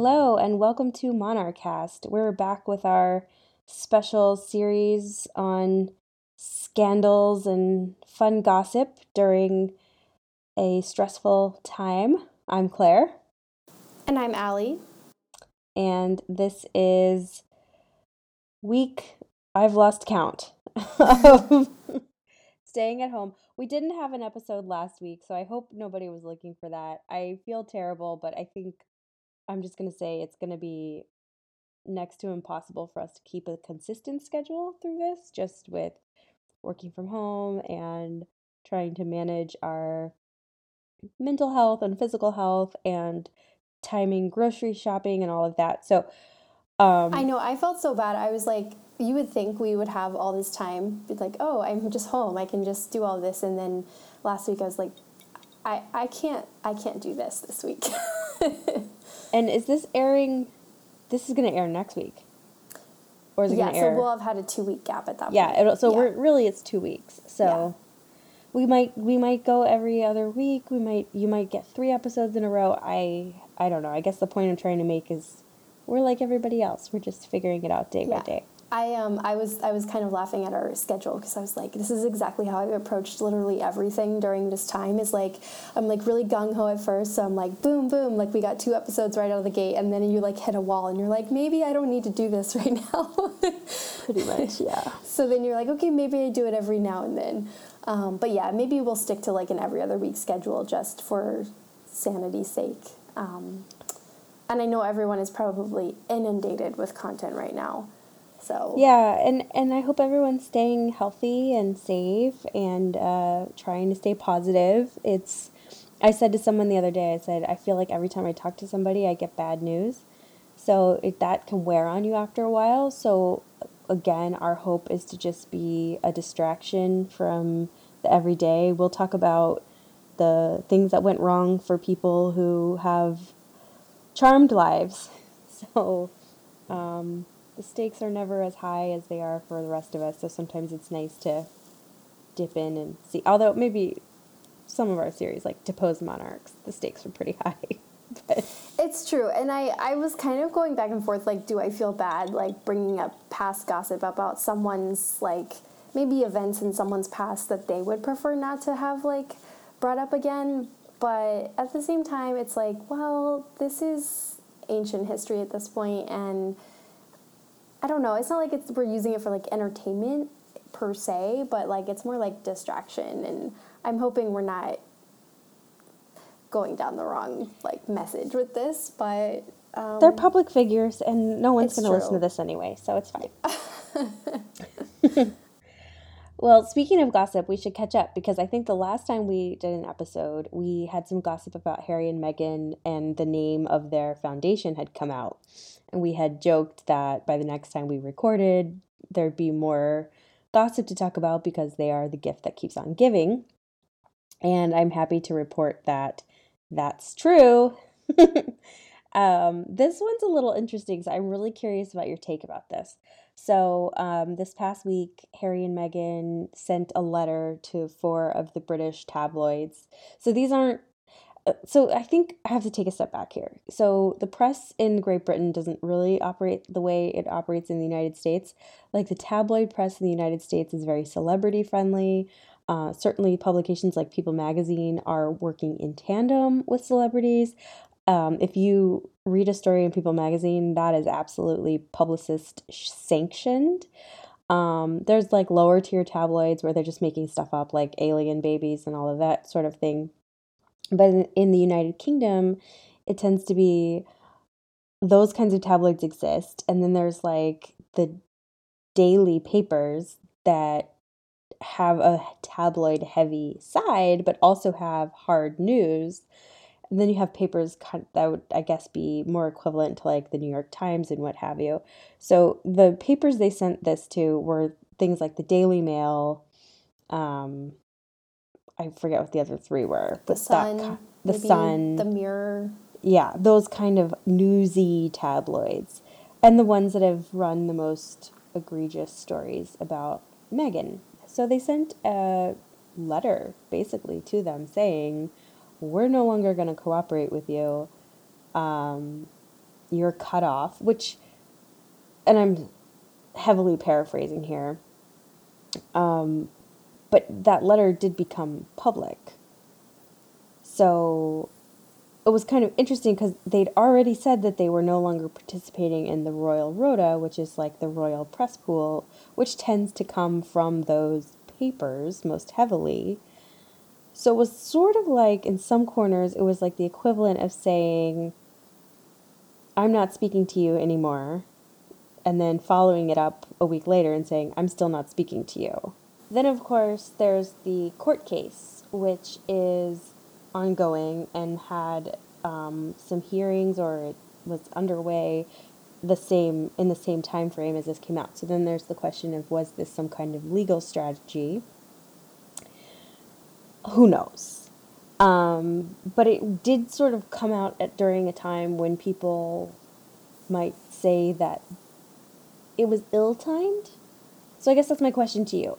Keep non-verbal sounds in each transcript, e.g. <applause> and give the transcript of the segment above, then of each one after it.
Hello, and welcome to Monarchast. We're back with our special series on scandals and fun gossip during a stressful time. I'm Claire. And I'm Allie. And this is week, I've lost count of <laughs> staying at home. We didn't have an episode last week, so I hope nobody was looking for that. I feel terrible, but I think I'm just going to say it's going to be next to impossible for us to keep a consistent schedule through this, just with working from home and trying to manage our mental health and physical health and timing grocery shopping and all of that. So, um, I know I felt so bad. I was like, you would think we would have all this time, be like, oh, I'm just home. I can just do all this. And then last week I was like, I, I can't I can't do this this week. <laughs> And is this airing? This is going to air next week, or is it yeah, going to air? so we'll have had a two week gap at that yeah, point. Yeah, so yeah. we're really it's two weeks. So yeah. we might we might go every other week. We might you might get three episodes in a row. I I don't know. I guess the point I'm trying to make is we're like everybody else. We're just figuring it out day by day. I um I was I was kind of laughing at our schedule because I was like, this is exactly how I've approached literally everything during this time. Is like I'm like really gung ho at first, so I'm like boom boom, like we got two episodes right out of the gate, and then you like hit a wall, and you're like, maybe I don't need to do this <laughs> right now. Pretty much, yeah. <laughs> so then you're like, okay, maybe I do it every now and then. Um, but yeah, maybe we'll stick to like an every other week schedule just for sanity's sake. Um, and I know everyone is probably inundated with content right now. So yeah, and and I hope everyone's staying healthy and safe and uh, trying to stay positive. It's I said to someone the other day, I said I feel like every time I talk to somebody, I get bad news. So it, that can wear on you after a while. So again, our hope is to just be a distraction from the everyday. We'll talk about the things that went wrong for people who have charmed lives. <laughs> So um, the stakes are never as high as they are for the rest of us. So sometimes it's nice to dip in and see. Although maybe some of our series, like Deposed Monarchs, the stakes are pretty <laughs> high. but it's true, and I I was kind of going back and forth. Like, do I feel bad like bringing up past gossip about someone's like maybe events in someone's past that they would prefer not to have like brought up again? But at the same time, it's like, well, this is ancient history at this point, and I don't know. It's not like it's we're using it for like entertainment per se, but like it's more like distraction and I'm hoping we're not going down the wrong like message with this, but um, they're public figures and no one's going to listen to this anyway, so it's fine. <laughs> <laughs> well, speaking of gossip, we should catch up because I think the last time we did an episode, we had some gossip about Harry and Meghan and the name of their foundation had come out. And we had joked that by the next time we recorded, there'd be more gossip to talk about because they are the gift that keeps on giving. And I'm happy to report that that's true. <laughs> um, this one's a little interesting, so I'm really curious about your take about this. So, um, this past week, Harry and Meghan sent a letter to four of the British tabloids. So, these aren't so I think I have to take a step back here. So the press in Great Britain doesn't really operate the way it operates in the United States. Like the tabloid press in the United States is very celebrity friendly. Uh, certainly, publications like People Magazine are working in tandem with celebrities. Um, if you read a story in People Magazine, that is absolutely publicist sanctioned. Um, there's like lower tier tabloids where they're just making stuff up, like alien babies and all of that sort of thing. But in, in the United Kingdom, it tends to be those kinds of tabloids exist. And then there's like the daily papers that have a tabloid heavy side, but also have hard news. And then you have papers that would, I guess, be more equivalent to like the New York Times and what have you. So the papers they sent this to were things like the Daily Mail, um, I forget what the other three were. The Sun, the Sun, the Mirror. Yeah, those kind of newsy tabloids, and the ones that have run the most egregious stories about Meghan. So they sent a letter basically to them saying, "We're no longer going to cooperate with you. Um, you're cut off, which, and I'm heavily paraphrasing here, um, but that letter did become public. So it was kind of interesting because they'd already said that they were no longer participating in the Royal Rota, which is like the royal press pool, which tends to come from those papers most heavily. So it was sort of like, in some corners, it was like the equivalent of saying, I'm not speaking to you anymore, and then following it up a week later and saying, I'm still not speaking to you. Then, of course, there's the court case, which is ongoing and had um, some hearings or it was underway the same in the same time frame as this came out. So then there's the question of was this some kind of legal strategy? Who knows? Um, but it did sort of come out at, during a time when people might say that it was ill timed. So I guess that's my question to you.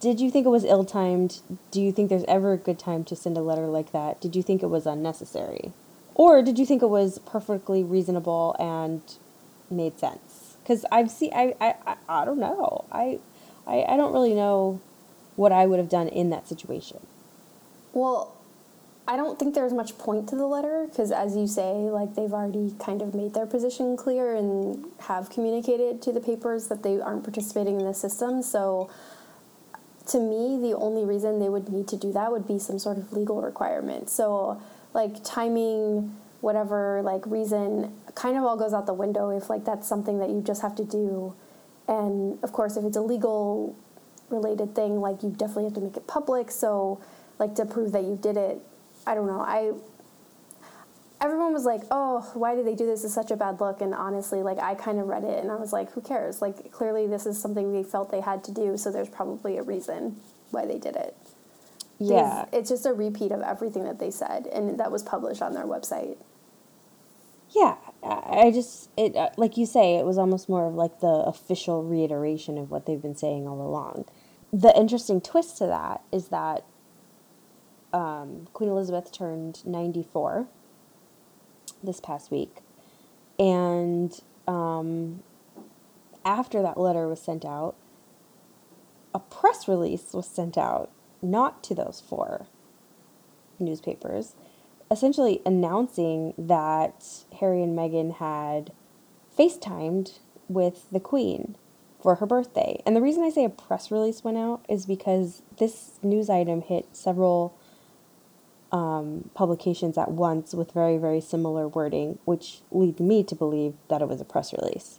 Did you think it was ill timed? Do you think there's ever a good time to send a letter like that? Did you think it was unnecessary? Or did you think it was perfectly reasonable and made sense? Because I've seen, I, I, I, I don't know. I, I, I don't really know what I would have done in that situation. Well, I don't think there's much point to the letter because, as you say, like they've already kind of made their position clear and have communicated to the papers that they aren't participating in the system. So, to me, the only reason they would need to do that would be some sort of legal requirement. So, like timing, whatever, like reason, kind of all goes out the window if like that's something that you just have to do. And of course, if it's a legal related thing, like you definitely have to make it public. So, like to prove that you did it I don't know. I everyone was like, "Oh, why did they do this? It's such a bad look." And honestly, like I kind of read it and I was like, "Who cares? Like clearly this is something they felt they had to do, so there's probably a reason why they did it." Yeah. They've, it's just a repeat of everything that they said and that was published on their website. Yeah, I just it uh, like you say, it was almost more of like the official reiteration of what they've been saying all along. The interesting twist to that is that um, Queen Elizabeth turned 94 this past week. And um, after that letter was sent out, a press release was sent out, not to those four newspapers, essentially announcing that Harry and Meghan had FaceTimed with the Queen for her birthday. And the reason I say a press release went out is because this news item hit several um, publications at once with very, very similar wording, which lead me to believe that it was a press release.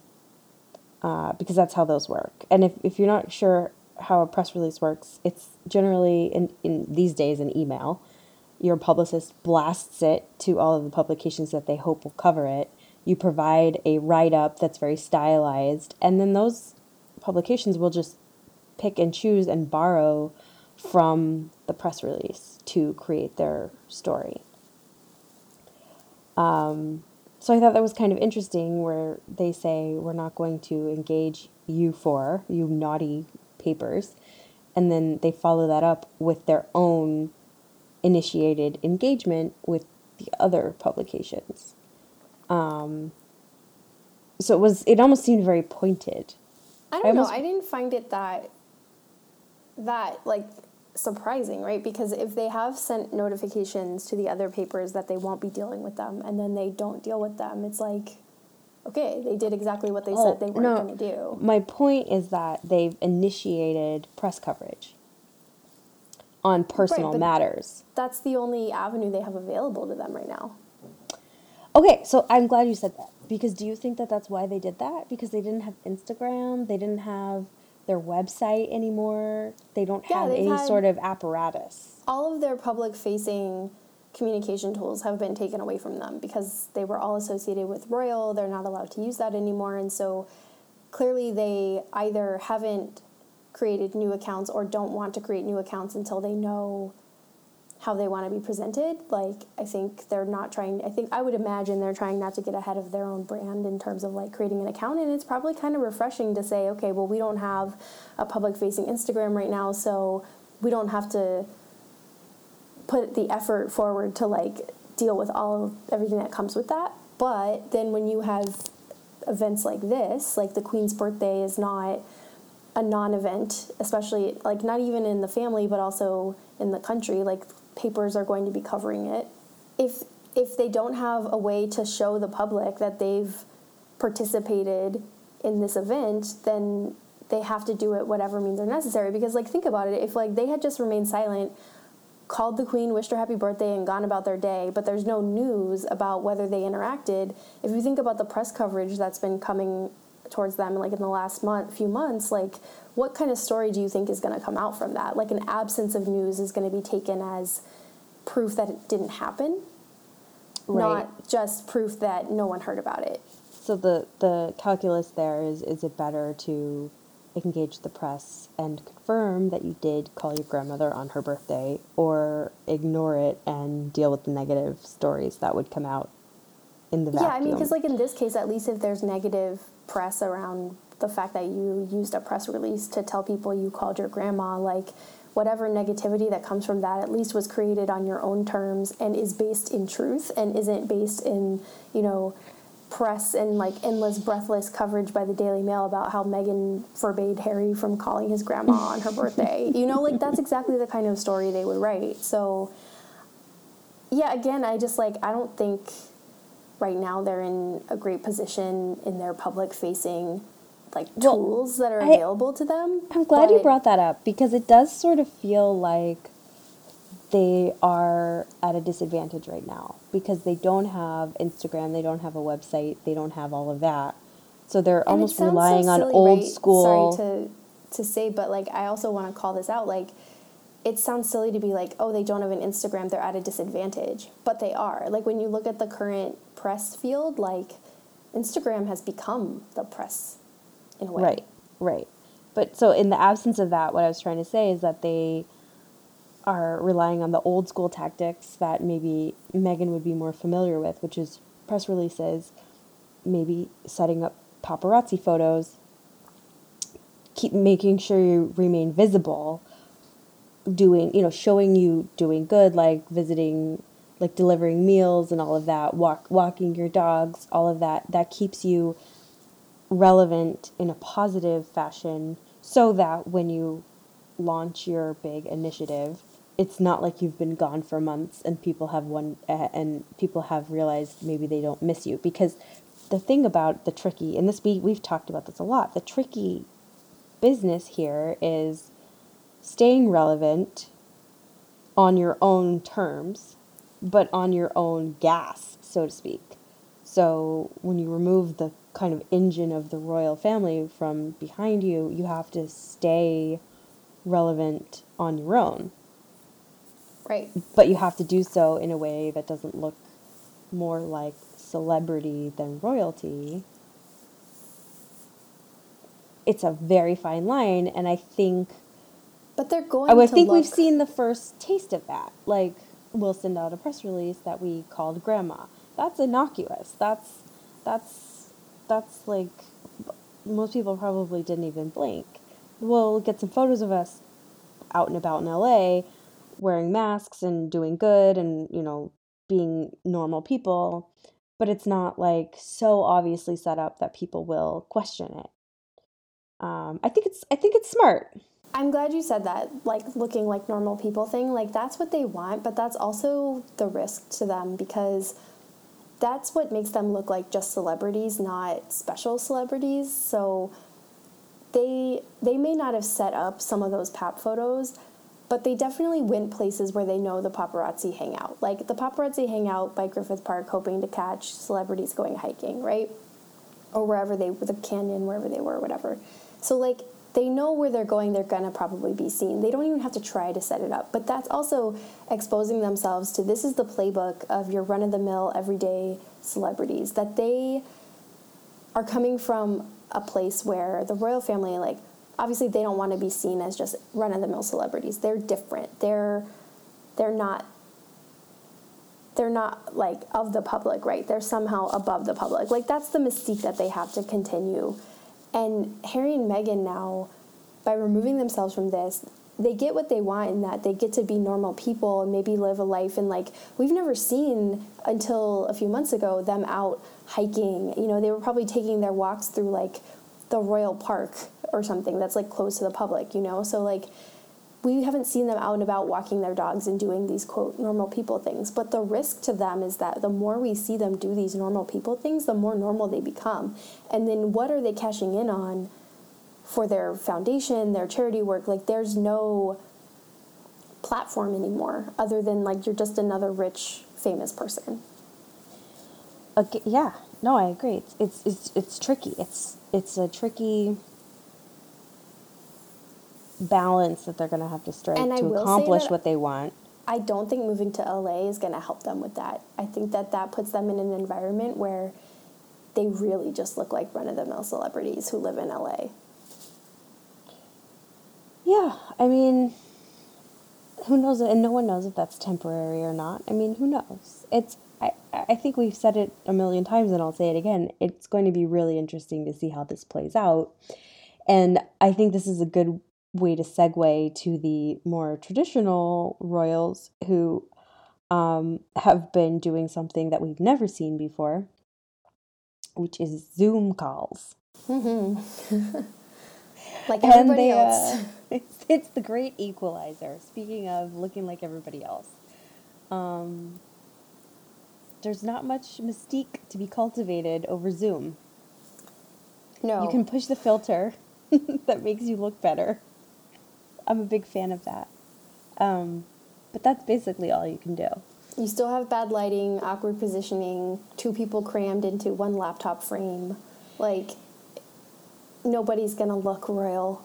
Uh, because that's how those work. And if, if you're not sure how a press release works, it's generally in, in these days an email. Your publicist blasts it to all of the publications that they hope will cover it. You provide a write up that's very stylized, and then those publications will just pick and choose and borrow from the press release to create their story. Um, so I thought that was kind of interesting where they say, we're not going to engage you for, you naughty papers. And then they follow that up with their own initiated engagement with the other publications. Um, so it was, it almost seemed very pointed. I don't I almost, know. I didn't find it that, that like surprising, right? Because if they have sent notifications to the other papers that they won't be dealing with them and then they don't deal with them, it's like, okay, they did exactly what they oh, said they weren't no, going to do. My point is that they've initiated press coverage on personal right, matters. That's the only avenue they have available to them right now. Okay, so I'm glad you said that because do you think that that's why they did that? Because they didn't have Instagram, they didn't have their website anymore. They don't yeah, have any sort of apparatus. All of their public facing communication tools have been taken away from them because they were all associated with Royal. They're not allowed to use that anymore. And so clearly they either haven't created new accounts or don't want to create new accounts until they know how they want to be presented. Like I think they're not trying I think I would imagine they're trying not to get ahead of their own brand in terms of like creating an account and it's probably kind of refreshing to say, okay, well we don't have a public facing Instagram right now, so we don't have to put the effort forward to like deal with all of everything that comes with that. But then when you have events like this, like the Queen's birthday is not a non-event, especially like not even in the family, but also in the country. Like papers are going to be covering it. If if they don't have a way to show the public that they've participated in this event, then they have to do it whatever means are necessary. Because like think about it, if like they had just remained silent, called the queen, wished her happy birthday, and gone about their day, but there's no news about whether they interacted. If you think about the press coverage that's been coming towards them like in the last month few months like what kind of story do you think is going to come out from that like an absence of news is going to be taken as proof that it didn't happen right. not just proof that no one heard about it so the the calculus there is is it better to engage the press and confirm that you did call your grandmother on her birthday or ignore it and deal with the negative stories that would come out in the vacuum. Yeah, I mean, because like in this case, at least if there's negative press around the fact that you used a press release to tell people you called your grandma, like whatever negativity that comes from that at least was created on your own terms and is based in truth and isn't based in, you know, press and like endless breathless coverage by the Daily Mail about how Meghan forbade Harry from calling his grandma <laughs> on her birthday. You know, like that's exactly the kind of story they would write. So yeah, again, I just like I don't think right now they're in a great position in their public facing like well, tools that are I, available to them. I'm glad you brought that up because it does sort of feel like they are at a disadvantage right now because they don't have Instagram, they don't have a website, they don't have all of that. So they're almost relying so silly, on old right? school. Sorry to to say, but like I also want to call this out. Like it sounds silly to be like, oh, they don't have an Instagram, they're at a disadvantage, but they are. Like when you look at the current press field, like Instagram has become the press in a way. Right, right. But so in the absence of that, what I was trying to say is that they are relying on the old school tactics that maybe Meghan would be more familiar with, which is press releases, maybe setting up paparazzi photos, keep making sure you remain visible, doing, you know, showing you doing good, like visiting like delivering meals and all of that, walk walking your dogs, all of that, that keeps you relevant in a positive fashion so that when you launch your big initiative, it's not like you've been gone for months and people have one uh, and people have realized maybe they don't miss you because the thing about the tricky and this we we've talked about this a lot. The tricky business here is staying relevant on your own terms but on your own gas, so to speak. So when you remove the kind of engine of the royal family from behind you, you have to stay relevant on your own. Right. But you have to do so in a way that doesn't look more like celebrity than royalty. It's a very fine line, and I think. But they're going. Oh, I would think look... we've seen the first taste of that. Like we'll send out a press release that we called grandma. That's innocuous. That's that's that's like most people probably didn't even blink. We'll get some photos of us out and about in LA wearing masks and doing good and, you know, being normal people, but it's not like so obviously set up that people will question it. Um, I think it's I think it's smart. I'm glad you said that, like looking like normal people thing. Like that's what they want, but that's also the risk to them because that's what makes them look like just celebrities, not special celebrities. So they they may not have set up some of those pap photos, but they definitely went places where they know the paparazzi hang out. Like the paparazzi hang out by Griffith Park hoping to catch celebrities going hiking, right? Or wherever they the canyon, wherever they were, whatever. So like they know where they're going, they're gonna probably be seen. They don't even have to try to set it up. But that's also exposing themselves to this is the playbook of your run of the mill, everyday celebrities, that they are coming from a place where the royal family, like, obviously they don't want to be seen as just run of the mill celebrities. They're different. They're they're not they're not like of the public, right? They're somehow above the public. Like that's the mystique that they have to continue and Harry and Meghan now, by removing themselves from this, they get what they want in that they get to be normal people and maybe live a life and like we've never seen until a few months ago them out hiking. You know they were probably taking their walks through like the royal park or something that's like closed to the public you know? So like we haven't seen them out and about walking their dogs and doing these quote normal people things but the risk to them is that the more we see them do these normal people things the more normal they become and then what are they cashing in on for their foundation, their charity work. Like there's no platform anymore other than like you're just another rich famous person. Okay, yeah. No, I agree. It's it's it's, it's tricky. It's it's a tricky balance that they're going to have to strike And to accomplish what they want. I don't think moving to LA is going to help them with that. I think that that puts them in an environment where they really just look like run of the mill celebrities who live in LA. Yeah, I mean, who knows? And no one knows if that's temporary or not. I mean, who knows? It's. I, I think we've said it a million times, and I'll say it again. It's going to be really interesting to see how this plays out, and I think this is a good way to segue to the more traditional royals who um, have been doing something that we've never seen before, which is Zoom calls. <laughs> Like everybody they, else. uh, <laughs> it's, it's the great equalizer. Speaking of looking like everybody else, um, there's not much mystique to be cultivated over Zoom. no. You can push the filter <laughs> that makes you look better. I'm a big fan of that. Um, but that's basically all you can do. You still have bad lighting, awkward positioning, two people crammed into one laptop frame. Like, nobody's gonna look royal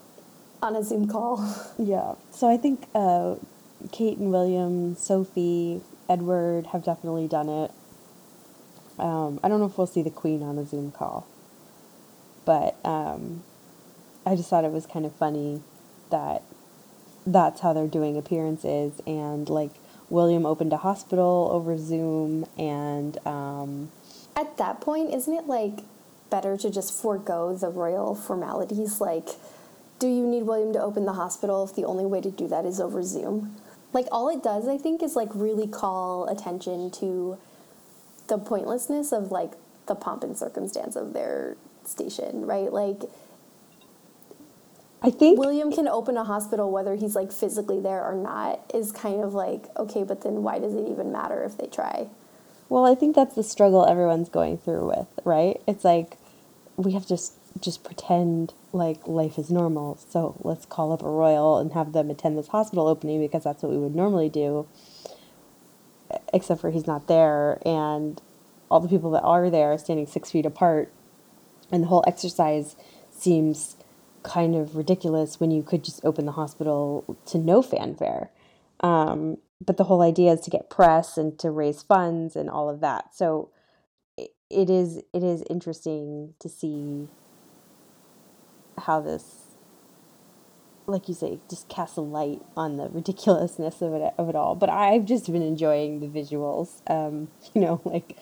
on a Zoom call. <laughs> Yeah. So I think uh, Kate and William, Sophie, Edward have definitely done it. Um, I don't know if we'll see the Queen on a Zoom call, but um, I just thought it was kind of funny that that's how they're doing appearances and like William opened a hospital over Zoom and um, At that point, isn't it like better to just forego the royal formalities? Like, do you need William to open the hospital if the only way to do that is over Zoom? Like, all it does, I think, is like really call attention to the pointlessness of like the pomp and circumstance of their station, right? Like, I think William can open a hospital whether he's like physically there or not is kind of like, okay, but then why does it even matter if they try? Well, I think that's the struggle everyone's going through with, right? It's like we have to just just pretend like life is normal. So let's call up a royal and have them attend this hospital opening because that's what we would normally do. Except for he's not there, and all the people that are there are standing six feet apart, and the whole exercise seems kind of ridiculous when you could just open the hospital to no fanfare. Um, but the whole idea is to get press and to raise funds and all of that. So it, is it is interesting to see how this like you say just casts a light on the ridiculousness of it of it all but i've just been enjoying the visuals um <laughs> you know like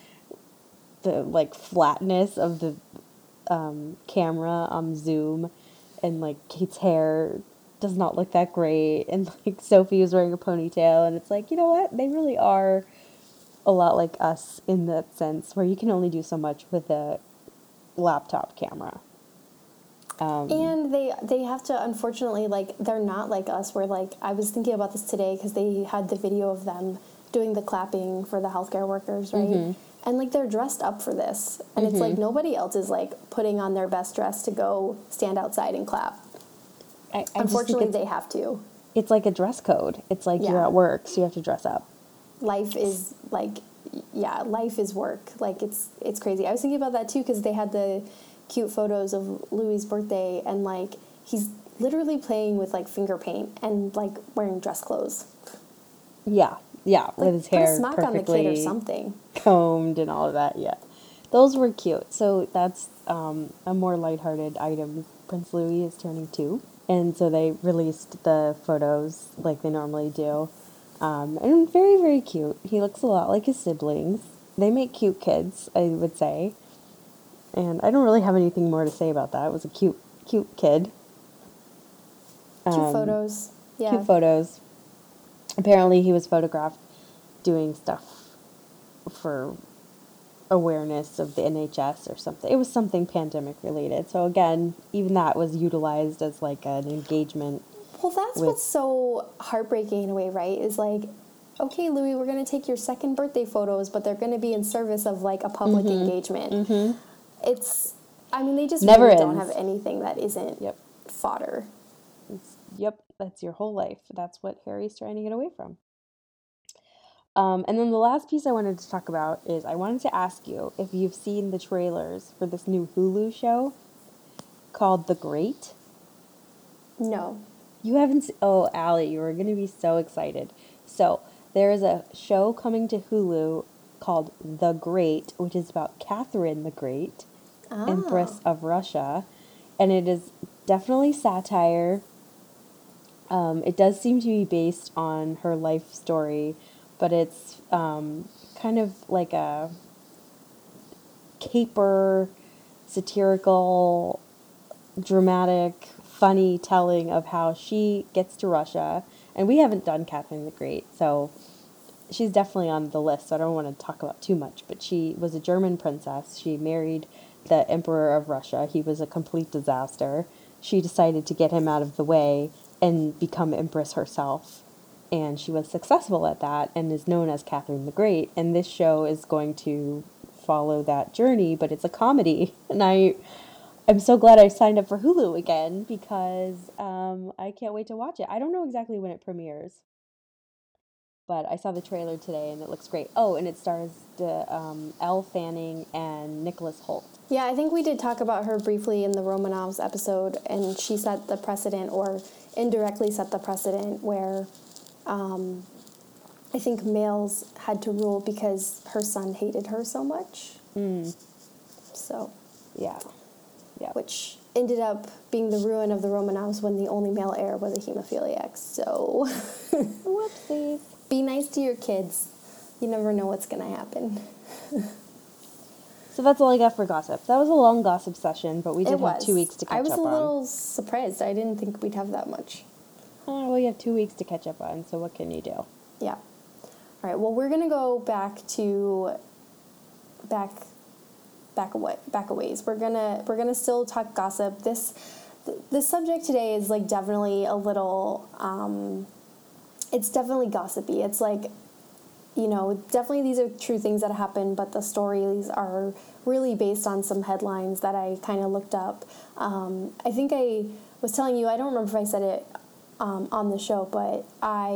the like flatness of the um camera on zoom and like kate's hair does not look that great and <laughs> like sophie is wearing a ponytail and it's like you know what? They really are a lot like us in that sense where you can only do so much with a laptop camera. Um, And they they have to unfortunately like they're not like us. Where like I was thinking about this today because they had the video of them doing the clapping for the healthcare workers, right? Mm-hmm. And like they're dressed up for this, and it's like nobody else is like putting on their best dress to go stand outside and clap. I, I Unfortunately, they have to. it's like a dress code. It's like you're at work, so you have to dress up. Life is like yeah, life is work. Like it's it's crazy. I was thinking about that too because they had the cute photos of Louis' birthday and like he's literally playing with like finger paint and like wearing dress clothes. Yeah, yeah, Like, with his hair a smock on the kid or perfectly something. combed and all of that. Yeah, those were cute. So that's um, a more lighthearted item. Prince Louis is turning two, and so they released the photos like they normally do, um, and very very cute. He looks a lot like his siblings. They make cute kids, I would say. And I don't really have anything more to say about that. It was a cute, cute kid. Cute Um, photos. Yeah. cute photos. Apparently, he was photographed doing stuff for awareness of the NHS or something. It was something pandemic related. So again, even that was utilized as like an engagement. Well, that's with- what's so heartbreaking in a way, right? Is like, okay, Louis, we're going to take your second birthday photos, but they're going to be in service of like a public Mm-hmm. engagement. It's, I mean, they just Never really don't have anything that isn't Yep. fodder. It's, yep, that's your whole life. That's what Harry's trying to get away from. Um, and then the last piece I wanted to talk about is I wanted to ask you if you've seen the trailers for this new Hulu show called The Great. No. You haven't se- oh Allie, you are gonna be so excited. So there is a show coming to Hulu called The Great, which is about Catherine the Great, Empress of Russia, and it is definitely satire. Um, it does seem to be based on her life story, but it's um, kind of like a caper, satirical, dramatic, funny telling of how she gets to Russia. And we haven't done Catherine the Great, so she's definitely on the list. So I don't want to talk about too much. But she was a German princess. She married the Emperor of Russia. He was a complete disaster. She decided to get him out of the way and become Empress herself. And she was successful at that and is known as Catherine the Great. And this show is going to follow that journey, but it's a comedy. <laughs> And I I'm so glad I signed up for Hulu again because um, I can't wait to watch it. I don't know exactly when it premieres, but I saw the trailer today and it looks great. Oh, and it stars the um, Elle Fanning and Nicholas Hoult. Yeah, I think we did talk about her briefly in the Romanovs episode, and she set the precedent, or indirectly set the precedent, where um, I think males had to rule because her son hated her so much. So, Yeah, yeah. which ended up being the ruin of the Romanovs when the only male heir was a hemophiliac. So, <laughs> Whoopsies. Be nice to your kids. You never know what's going to happen. So that's all I got for gossip. That was a long gossip session, but we did it have was. two weeks to catch up on. I was a on. little surprised. I didn't think we'd have that much. Oh, well, you have two weeks to catch up on, so what can you do? Yeah. All right. Well, we're gonna go back to back back away back a ways. We're gonna we're gonna still talk gossip. This this subject today is like definitely a little. Um, it's definitely gossipy. It's like you know, definitely these are true things that happen, but the stories are really based on some headlines that I kind of looked up. Um, I think I was telling you, I don't remember if I said it um, on the show, but I,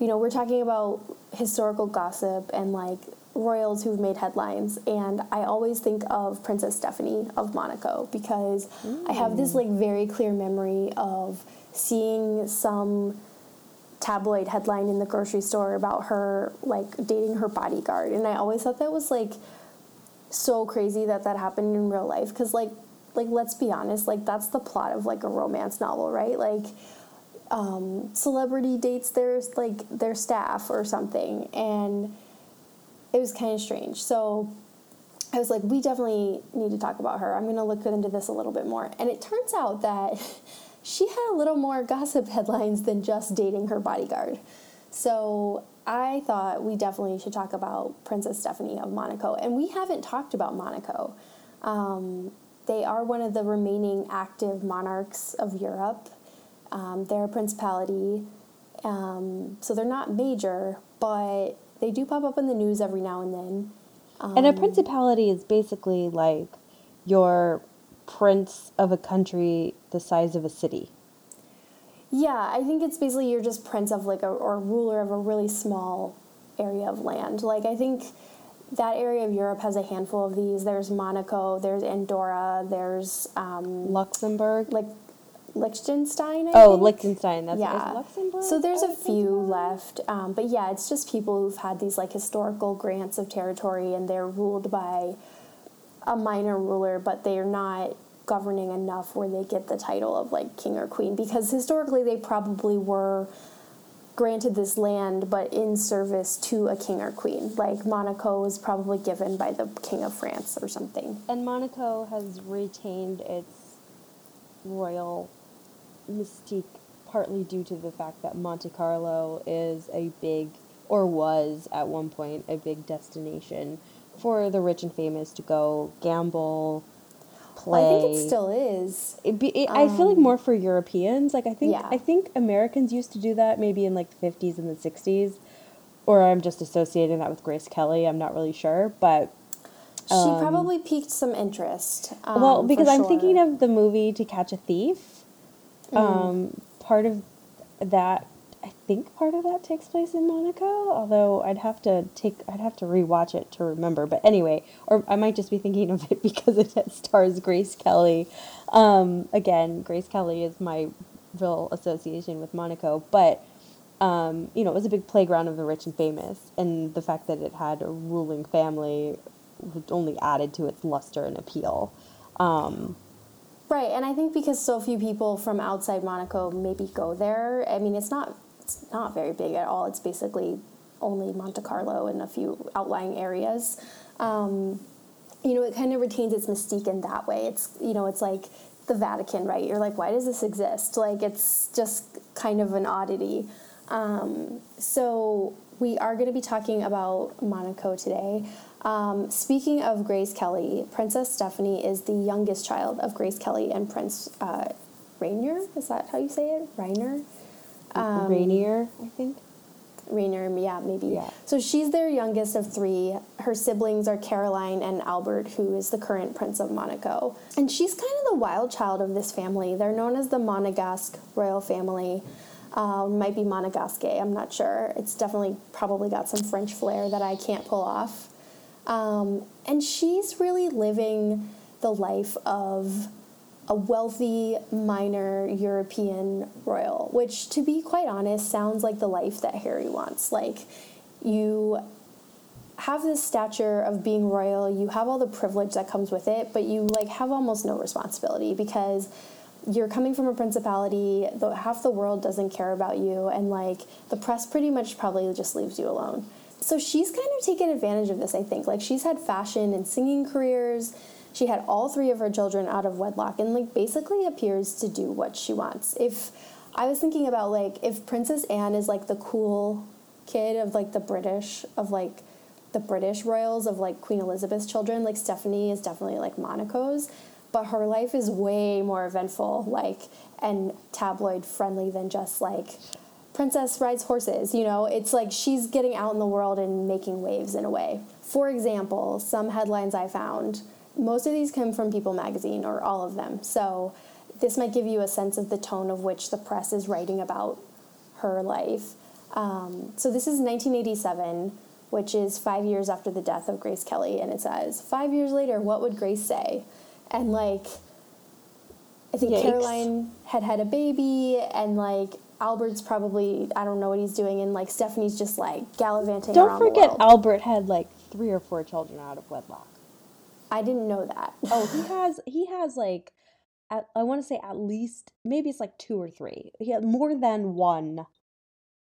you know, we're talking about historical gossip and like royals who've made headlines, and I always think of Princess Stephanie of Monaco because I have this like very clear memory of seeing some tabloid headline in the grocery store about her like dating her bodyguard and i always thought that was like so crazy that that happened in real life because like like let's be honest like that's the plot of like a romance novel right like um, celebrity dates their like their staff or something and it was kind of strange so I was like, we definitely need to talk about her. I'm going to look into this a little bit more. And it turns out that <laughs> she had a little more gossip headlines than just dating her bodyguard. So I thought we definitely should talk about Princess Stephanie of Monaco. And we haven't talked about Monaco. Um, they are one of the remaining active monarchs of Europe. Um, they're a principality. Um, so they're not major, but they do pop up in the news every now and then. And a principality is basically like your prince of a country the size of a city. Yeah, I think it's basically you're just prince of like a or ruler of a really small area of land. Like I think that area of Europe has a handful of these. There's Monaco, there's Andorra, there's um, Luxembourg. like Liechtenstein. I oh, think. Liechtenstein. That's yeah. Luxembourg. So there's a a few left, um, but yeah, it's just people who've had these like historical grants of territory, and they're ruled by a minor ruler, but they're not governing enough where they get the title of like king or queen. Because historically they probably were granted this land but in service to a king or queen. Like monaco was probably given by the king of france or something. And Monaco has retained its royal mystique partly due to the fact that Monte Carlo is a big, or was at one point, a big destination for the rich and famous to go gamble, play. Well, I think it still is. It be, it, I feel like Um, more for Europeans. Like I think Yeah. I think Americans used to do that maybe in like the fifties and the sixties, or I'm just associating that with Grace Kelly. I'm not really sure, but She um, probably piqued some interest. Um, well, because I'm thinking of the movie To Catch a Thief. Mm. Um, part of that, I think part of that takes place in Monaco. Although I'd have to take, I'd have to rewatch it to remember. But anyway, or I might just be thinking of it <laughs> because it <laughs> stars Grace Kelly. Um, again, Grace Kelly is my real association with Monaco, but. Um, you know, it was a big playground of the rich and famous, and the fact that it had a ruling family only added to its luster and appeal. Um, Right, and I think because so few people from outside Monaco maybe go there. I mean, it's not it's not very big at all. It's basically only Monte Carlo and a few outlying areas. Um, you know, it kind of retains its mystique in that way. It's you know, it's like the Vatican, right? You're like, why does this exist? Like, it's just kind of an oddity. Um, so we are going to be talking about Monaco today. Um, speaking of Grace Kelly, Princess Stephanie is the youngest child of Grace Kelly and Prince uh, Rainier. Is that how you say it? Rainer? Um, Rainier, I think. Rainier, yeah, maybe. Yeah. So she's their youngest of three. Her siblings are Caroline and Albert, who is the current Prince of Monaco. And she's kind of the wild child of this family. They're known as the Monegasque royal family. Um, might be Monegasque, I'm not sure. It's definitely probably got some French flair that I can't pull off. Um, and she's really living the life of a wealthy minor European royal, which, to be quite honest, sounds like the life that Harry wants. Like, you have this stature of being royal, you have all the privilege that comes with it, but you like have almost no responsibility because you're coming from a principality, the, half the world doesn't care about you, and like the press pretty much probably just leaves you alone. So she's kind of taken advantage of this, I think. Like she's had fashion and singing careers. She had all three of her children out of wedlock and like basically appears to do what she wants. If I was thinking about like if Princess Anne is like the cool kid of like the British of like the British royals of like Queen Elizabeth's children, like Stephanie is definitely like Monaco's, but her life is way more eventful, like and tabloid friendly than just like princess rides horses, you know? It's like she's getting out in the world and making waves in a way. For example, some headlines I found, most of these come from People magazine or all of them. So this might give you a sense of the tone of which the press is writing about her life. Um, so this is 1987, which is five years after the death of Grace Kelly, and it says, Five years later, what would Grace say? And like, I think Yikes. Caroline had had a baby, and like Albert's probably I don't know what he's doing, and like Stephanie's just like gallivanting Don't forget. Albert had like three or four children out of wedlock. I didn't know that. Oh, he <laughs> has he has like, at, I want to say at least maybe it's like two or three. He had more than one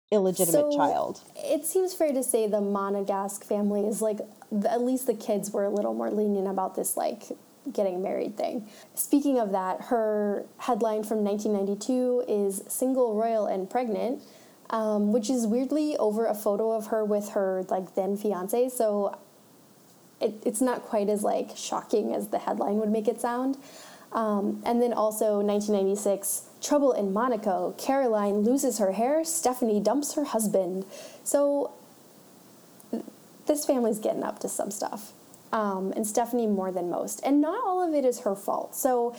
illegitimate So, child. It seems fair to say the Monegasque family is like at least the kids were a little more lenient about this like getting married thing. Speaking of that, her headline from 1992 is "Single, Royal, and Pregnant." Um, which is weirdly over a photo of her with her like then fiance. So it, it's not quite as like shocking as the headline would make it sound. Um, and then also 1996, Trouble in Monaco. Caroline loses her hair. Stephanie dumps her husband. So this family's getting up to some stuff. Um, and Stephanie more than most. And not all of it is her fault. So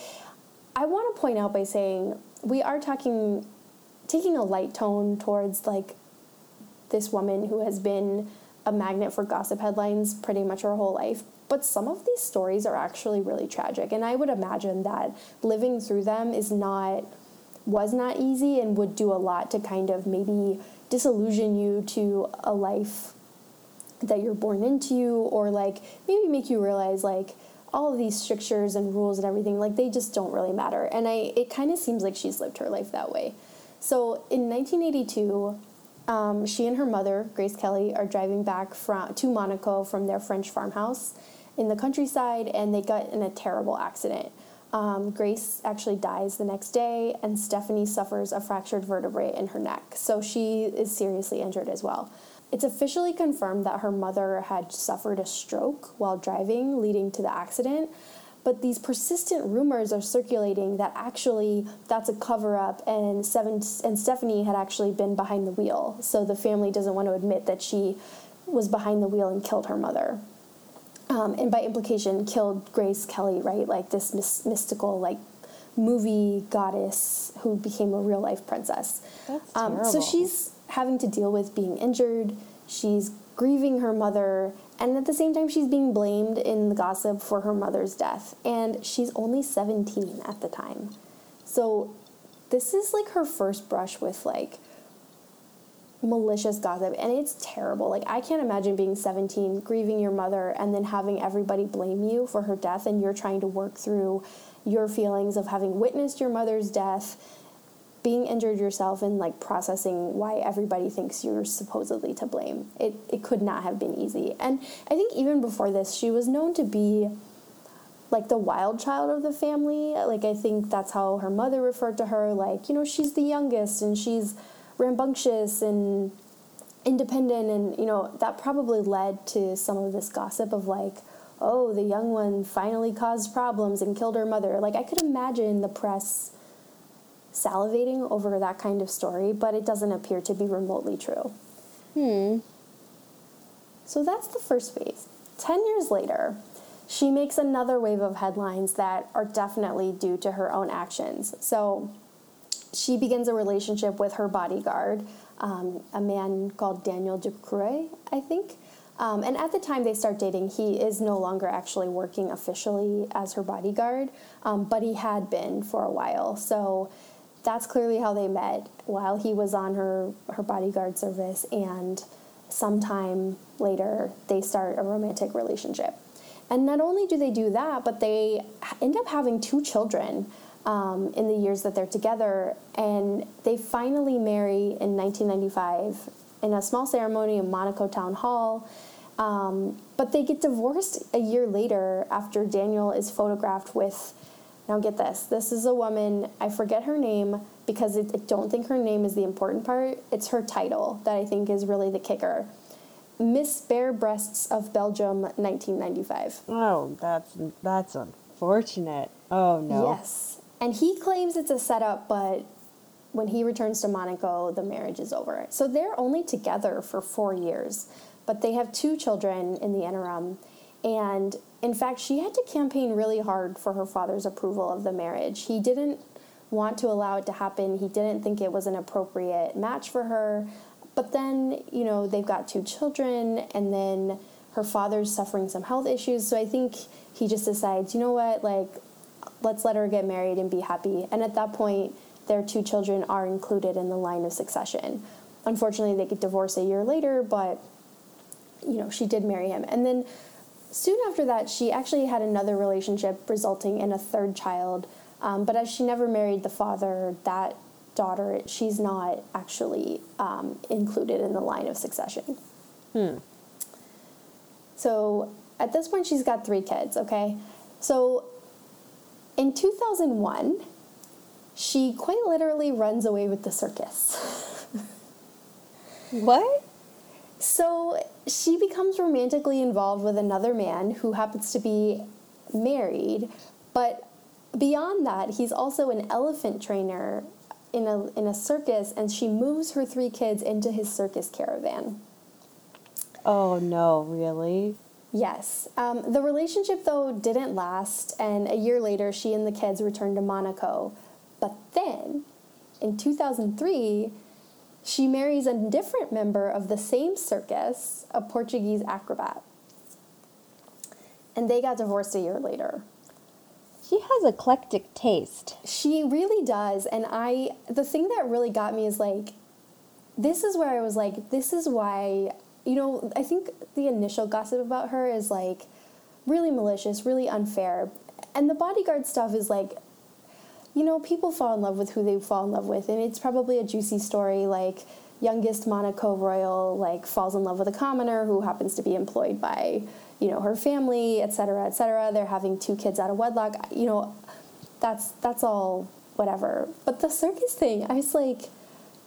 I want to point out by saying we are talking, taking a light tone towards like this woman who has been a magnet for gossip headlines pretty much her whole life. But some of these stories are actually really tragic. And I would imagine that living through them is not, was not easy and would do a lot to kind of maybe disillusion you to a life that you're born into or like maybe make you realize like all of these strictures and rules and everything like they just don't really matter and i it kind of seems like she's lived her life that way so in 1982 um, she and her mother grace kelly are driving back from to monaco from their french farmhouse in the countryside and they got in a terrible accident Um, Grace actually dies the next day, and Stephanie suffers a fractured vertebrae in her neck. So she is seriously injured as well. It's officially confirmed that her mother had suffered a stroke while driving, leading to the accident. But these persistent rumors are circulating that actually that's a cover up, and, Seven, and Stephanie had actually been behind the wheel. So the family doesn't want to admit that she was behind the wheel and killed her mother. Um, and by implication, killed Grace Kelly, right? Like this mystical, like movie goddess who became a real life princess. That's um, so she's having to deal with being injured. She's grieving her mother, and at the same time, she's being blamed in the gossip for her mother's death. And she's only 17 at the time. So this is like her first brush with like malicious gossip and it's terrible. Like I can't imagine being 17 grieving your mother and then having everybody blame you for her death and you're trying to work through your feelings of having witnessed your mother's death, being injured yourself and like processing why everybody thinks you're supposedly to blame. It it could not have been easy. And I think even before this she was known to be like the wild child of the family. Like I think that's how her mother referred to her like, you know, she's the youngest and she's rambunctious and independent and you know that probably led to some of this gossip of like oh the young one finally caused problems and killed her mother like i could imagine the press salivating over that kind of story but it doesn't appear to be remotely true hmm so that's the first phase 10 years later she makes another wave of headlines that are definitely due to her own actions so she begins a relationship with her bodyguard, um, a man called Daniel Ducruet, I think. Um, and at the time they start dating, he is no longer actually working officially as her bodyguard, um, but he had been for a while. So that's clearly how they met while he was on her, her bodyguard service. And sometime later, they start a romantic relationship. And not only do they do that, but they end up having two children um, in the years that they're together. And they finally marry in 1995 in a small ceremony in Monaco Town Hall. Um, but they get divorced a year later after Daniel is photographed with. Now, get this. This is a woman, I forget her name because I don't think her name is the important part. It's her title that I think is really the kicker. Miss Bare Breasts of Belgium, 1995. Oh, that's that's unfortunate. Oh no. Yes. And he claims it's a setup, but when he returns to Monaco, the marriage is over. So they're only together for four years, but they have two children in the interim. And in fact, she had to campaign really hard for her father's approval of the marriage. He didn't want to allow it to happen, he didn't think it was an appropriate match for her. But then, you know, they've got two children, and then her father's suffering some health issues. So I think he just decides, you know what, like, let's let her get married and be happy. And at that point, their two children are included in the line of succession. Unfortunately, they get divorced a year later, but you know, she did marry him. And then soon after that, she actually had another relationship resulting in a third child. Um, but as she never married the father, that daughter, she's not actually um, included in the line of succession. Hmm. So at this point, she's got three kids, okay? So in 2001, she quite literally runs away with the circus. <laughs> what? So she becomes romantically involved with another man who happens to be married, but beyond that, he's also an elephant trainer in a in a circus, and she moves her three kids into his circus caravan. Oh no, really? Yes. Um, the relationship, though, didn't last, and a year later, she and the kids returned to Monaco. But then, in 2003, she marries a different member of the same circus, a Portuguese acrobat. And they got divorced a year later. She has eclectic taste. She really does. And I, the thing that really got me is like, this is where I was like, this is why you know, I think the initial gossip about her is like really malicious, really unfair. And the bodyguard stuff is like, you know, people fall in love with who they fall in love with. And it's probably a juicy story like youngest Monaco royal like falls in love with a commoner who happens to be employed by, you know, her family, et cetera, et cetera. They're having two kids out of wedlock. You know, that's that's all whatever. But the circus thing, I was like,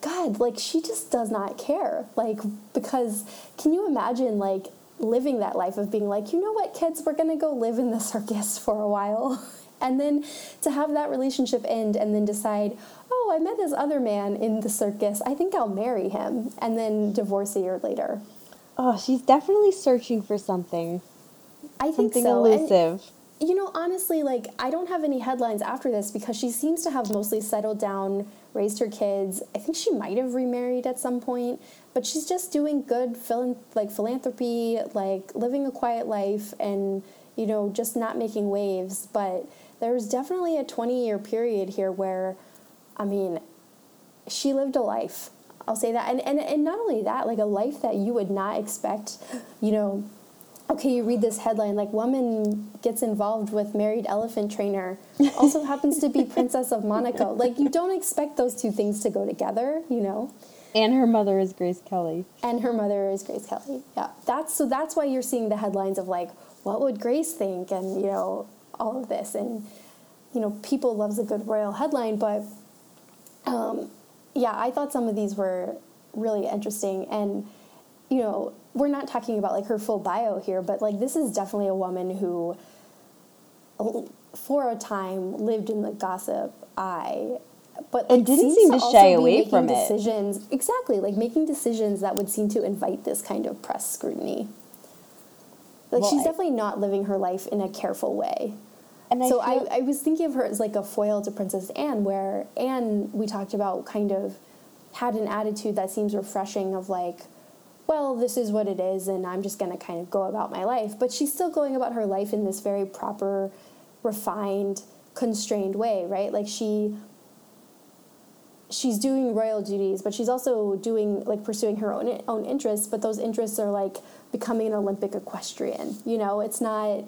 God, like she just does not care. Like because can you imagine like living that life of being like, you know what, kids, we're gonna go live in the circus for a while. <laughs> and then to have that relationship end and then decide, oh, I met this other man in the circus. I think I'll marry him. And then divorce a year later. Oh, she's definitely searching for something. I think something so. elusive. And, you know, honestly, like, I don't have any headlines after this because she seems to have mostly settled down, raised her kids. I think she might have remarried at some point, but she's just doing good, phil- like, philanthropy, like, living a quiet life and, you know, just not making waves. But there's definitely a 20 year period here where, I mean, she lived a life. I'll say that. And, and, and not only that, like a life that you would not expect, you know, okay, you read this headline like woman gets involved with married elephant trainer, also <laughs> happens to be Princess of Monaco. Like you don't expect those two things to go together, you know. And her mother is Grace Kelly. And her mother is Grace Kelly. Yeah. That's so that's why you're seeing the headlines of like, what would Grace think? And, you know, all of this. And, you know, people loves a good royal headline, but um, yeah, I thought some of these were really interesting. And, you know, we're not talking about like her full bio here, but like this is definitely a woman who, for a time, lived in the gossip eye. But like, didn't seem to, to shy away from decisions, it. Exactly, like making decisions that would seem to invite this kind of press scrutiny. Like well, she's I, definitely not living her life in a careful way. And so I, I, I was thinking of her as like a foil to Princess Anne, where Anne, we talked about, kind of had an attitude that seems refreshing of like, well, this is what it is, and I'm just going to kind of go about my life. But she's still going about her life in this very proper, refined, constrained way, right? Like she she's doing royal duties, but she's also doing like pursuing her own own interests. But those interests are like becoming an Olympic equestrian. You know, it's not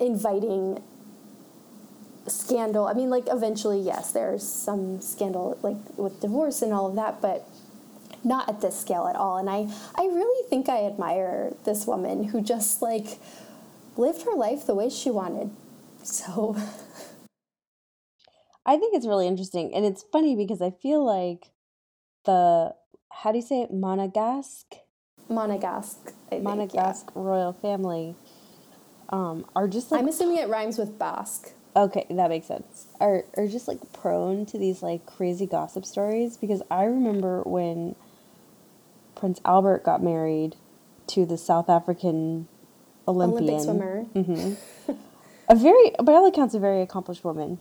inviting scandal. I mean, like eventually, yes, there's some scandal like with divorce and all of that, but not at this scale at all. And I, I really think I admire this woman who just like lived her life the way she wanted. So <laughs> I think it's really interesting. And it's funny because I feel like the how do you say it? Monegasque? Monegasque. Monegasque yeah. royal family um, are just like I'm assuming it rhymes with Basque. Okay, that makes sense. Are are just like prone to these like crazy gossip stories because I remember when Prince Albert got married to the South African Olympian Olympic swimmer. Mm-hmm. <laughs> a very, by all accounts, a very accomplished woman.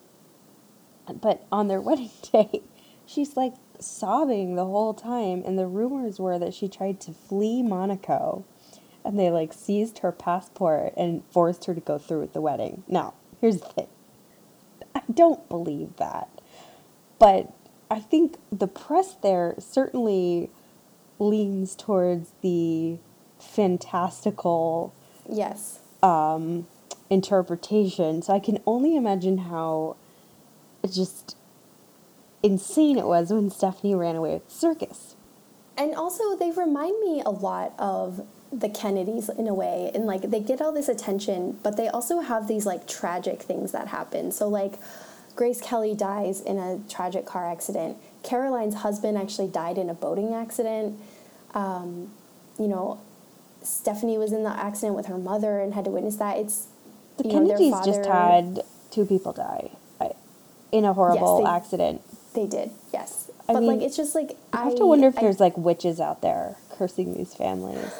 But on their <laughs> wedding day, she's like sobbing the whole time, and the rumors were that she tried to flee Monaco and they like seized her passport and forced her to go through with the wedding. Now, here's the thing I don't believe that. But I think the press there certainly leans towards the fantastical yes um, interpretation. So I can only imagine how just insane it was when Stephanie ran away with the circus. And also, they remind me a lot of the Kennedys in a way and like they get all this attention but they also have these like tragic things that happen. So like Grace Kelly dies in a tragic car accident. Caroline's husband actually died in a boating accident. Um, you know Stephanie was in the accident with her mother and had to witness that. It's the Kennedys know, just had two people die in a horrible yes, they, accident. They did yes. I but mean, like it's just like I have to wonder if I, there's like witches out there cursing these families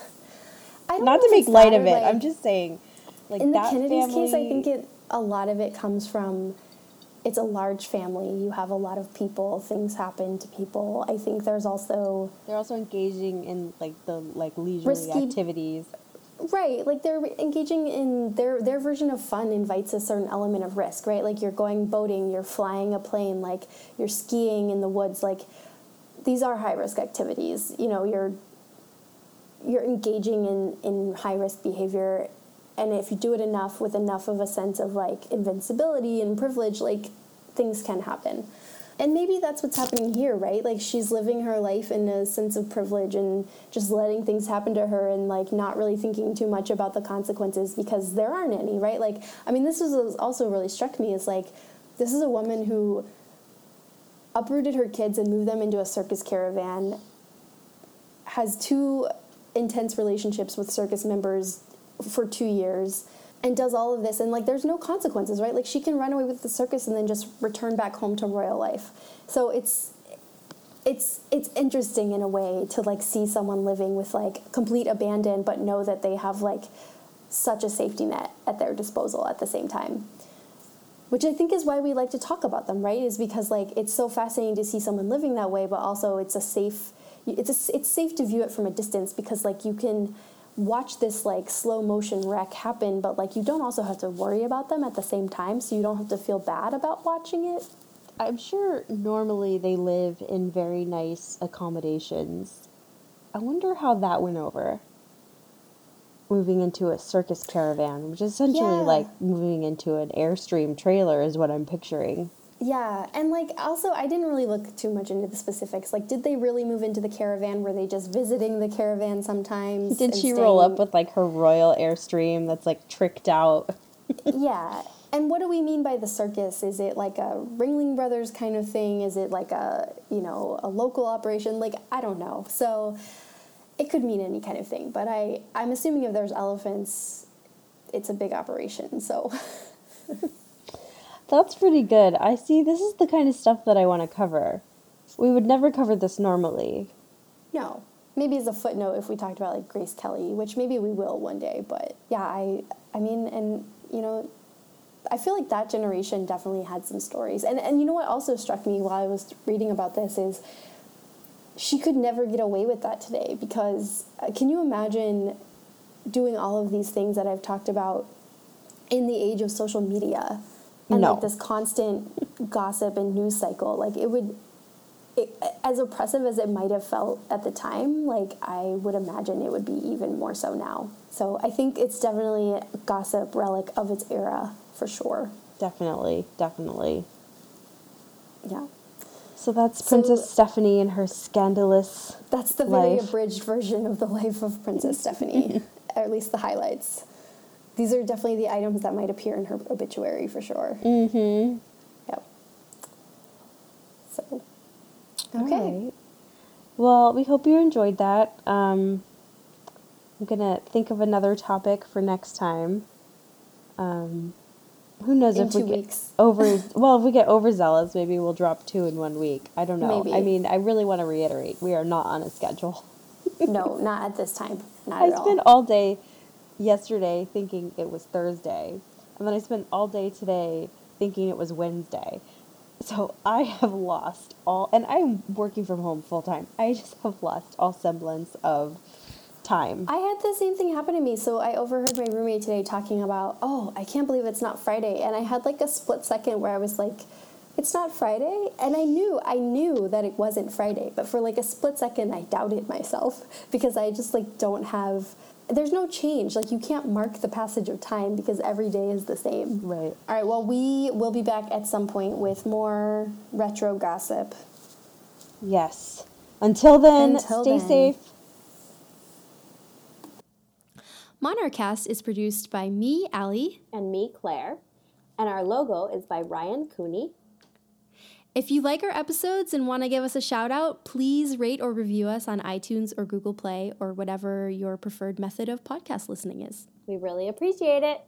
not to make light of it. Like, I'm just saying, like in the Kennedy's family... case, I think it a lot of it comes from it's a large family. You have a lot of people. Things happen to people. I think there's also they're also engaging in like the like leisurely risky, activities. Right, like they're engaging in their their version of fun invites a certain element of risk, right? Like you're going boating, you're flying a plane, like you're skiing in the woods, like these are high risk activities. You know, you're you're engaging in, in high risk behavior and if you do it enough with enough of a sense of like invincibility and privilege like things can happen. And maybe that's what's happening here right? Like she's living her life in a sense of privilege and just letting things happen to her and like not really thinking too much about the consequences because there aren't any right? Like i mean this was also really struck me is like this is a woman who uprooted her kids and moved them into a circus caravan, has two intense relationships with circus members for two years, and does all of this. And like, there's no consequences, right? Like, she can run away with the circus and then just return back home to royal life. So it's it's it's interesting in a way to like see someone living with like complete abandon but know that they have like such a safety net at their disposal at the same time which i think is why we like to talk about them right is because like it's so fascinating to see someone living that way but also it's a safe it's a, it's safe to view it from a distance because like you can watch this like slow motion wreck happen but like you don't also have to worry about them at the same time so you don't have to feel bad about watching it I'm sure normally they live in very nice accommodations. I wonder how that went over. Moving into a circus caravan, which is essentially Yeah. like moving into an Airstream trailer, is what I'm picturing. Yeah, and like also, I didn't really look too much into the specifics. Like, did they really move into the caravan? Were they just visiting the caravan sometimes? Did she roll up with like her royal Airstream that's like tricked out? <laughs> yeah, and what do we mean by the circus? Is it like a Ringling Brothers kind of thing? Is it like a you know a local operation? Like I don't know. So it could mean any kind of thing. But I I'm assuming if there's elephants, it's a big operation. So <laughs> That's pretty good. I see this is the kind of stuff that I want to cover. We would never cover this normally. No. Maybe as a footnote if we talked about like Grace Kelly, which maybe we will one day, but yeah, I I mean and you know I feel like that generation definitely had some stories. And and you know what also struck me while I was reading about this is she could never get away with that today because uh, can you imagine doing all of these things that I've talked about in the age of social media and No. like this constant gossip and news cycle like it would it, as oppressive as it might have felt at the time, like I would imagine it would be even more so now. So I think it's definitely a gossip relic of its era for sure. Definitely, definitely. Yeah. So that's So- Princess Stephanie and her scandalous. That's the very Life. abridged version of the life of Princess Stephanie, or <laughs> at least the highlights. These are definitely the items that might appear in her obituary for sure. Mm-hmm. Yep. So, okay. Well, we hope you enjoyed that. Um, I'm gonna think of another topic for next time. Um, who knows In if we two get weeks. over? <laughs> well, if we get overzealous, maybe we'll drop two in one week. I don't know. Maybe. I mean, I really want to reiterate: we are not on a schedule. no, <laughs> not at this time. Not I at all. I spent all day yesterday thinking it was Thursday, and then I spent all day today thinking it was Wednesday. So I have lost all, and I'm working from home full time. I just have lost all semblance of time. I had the same thing happen to me. So I overheard my roommate today talking about, oh, I can't believe it's not Friday. And I had like a split second where I was like, it's not Friday. And I knew, I knew that it wasn't Friday. But for like a split second, I doubted myself <laughs> because I just like don't have, there's no change. Like you can't mark the passage of time because every day is the same. Right. All right, well, we will be back at some point with more retro gossip. Yes. Until then, Until stay then. safe. Monarchast is produced by me, Allie. And me, Claire. And our logo is by Ryan Cooney. If you like our episodes and want to give us a shout out, please rate or review us on iTunes or Google Play or whatever your preferred method of podcast listening is. We really appreciate it.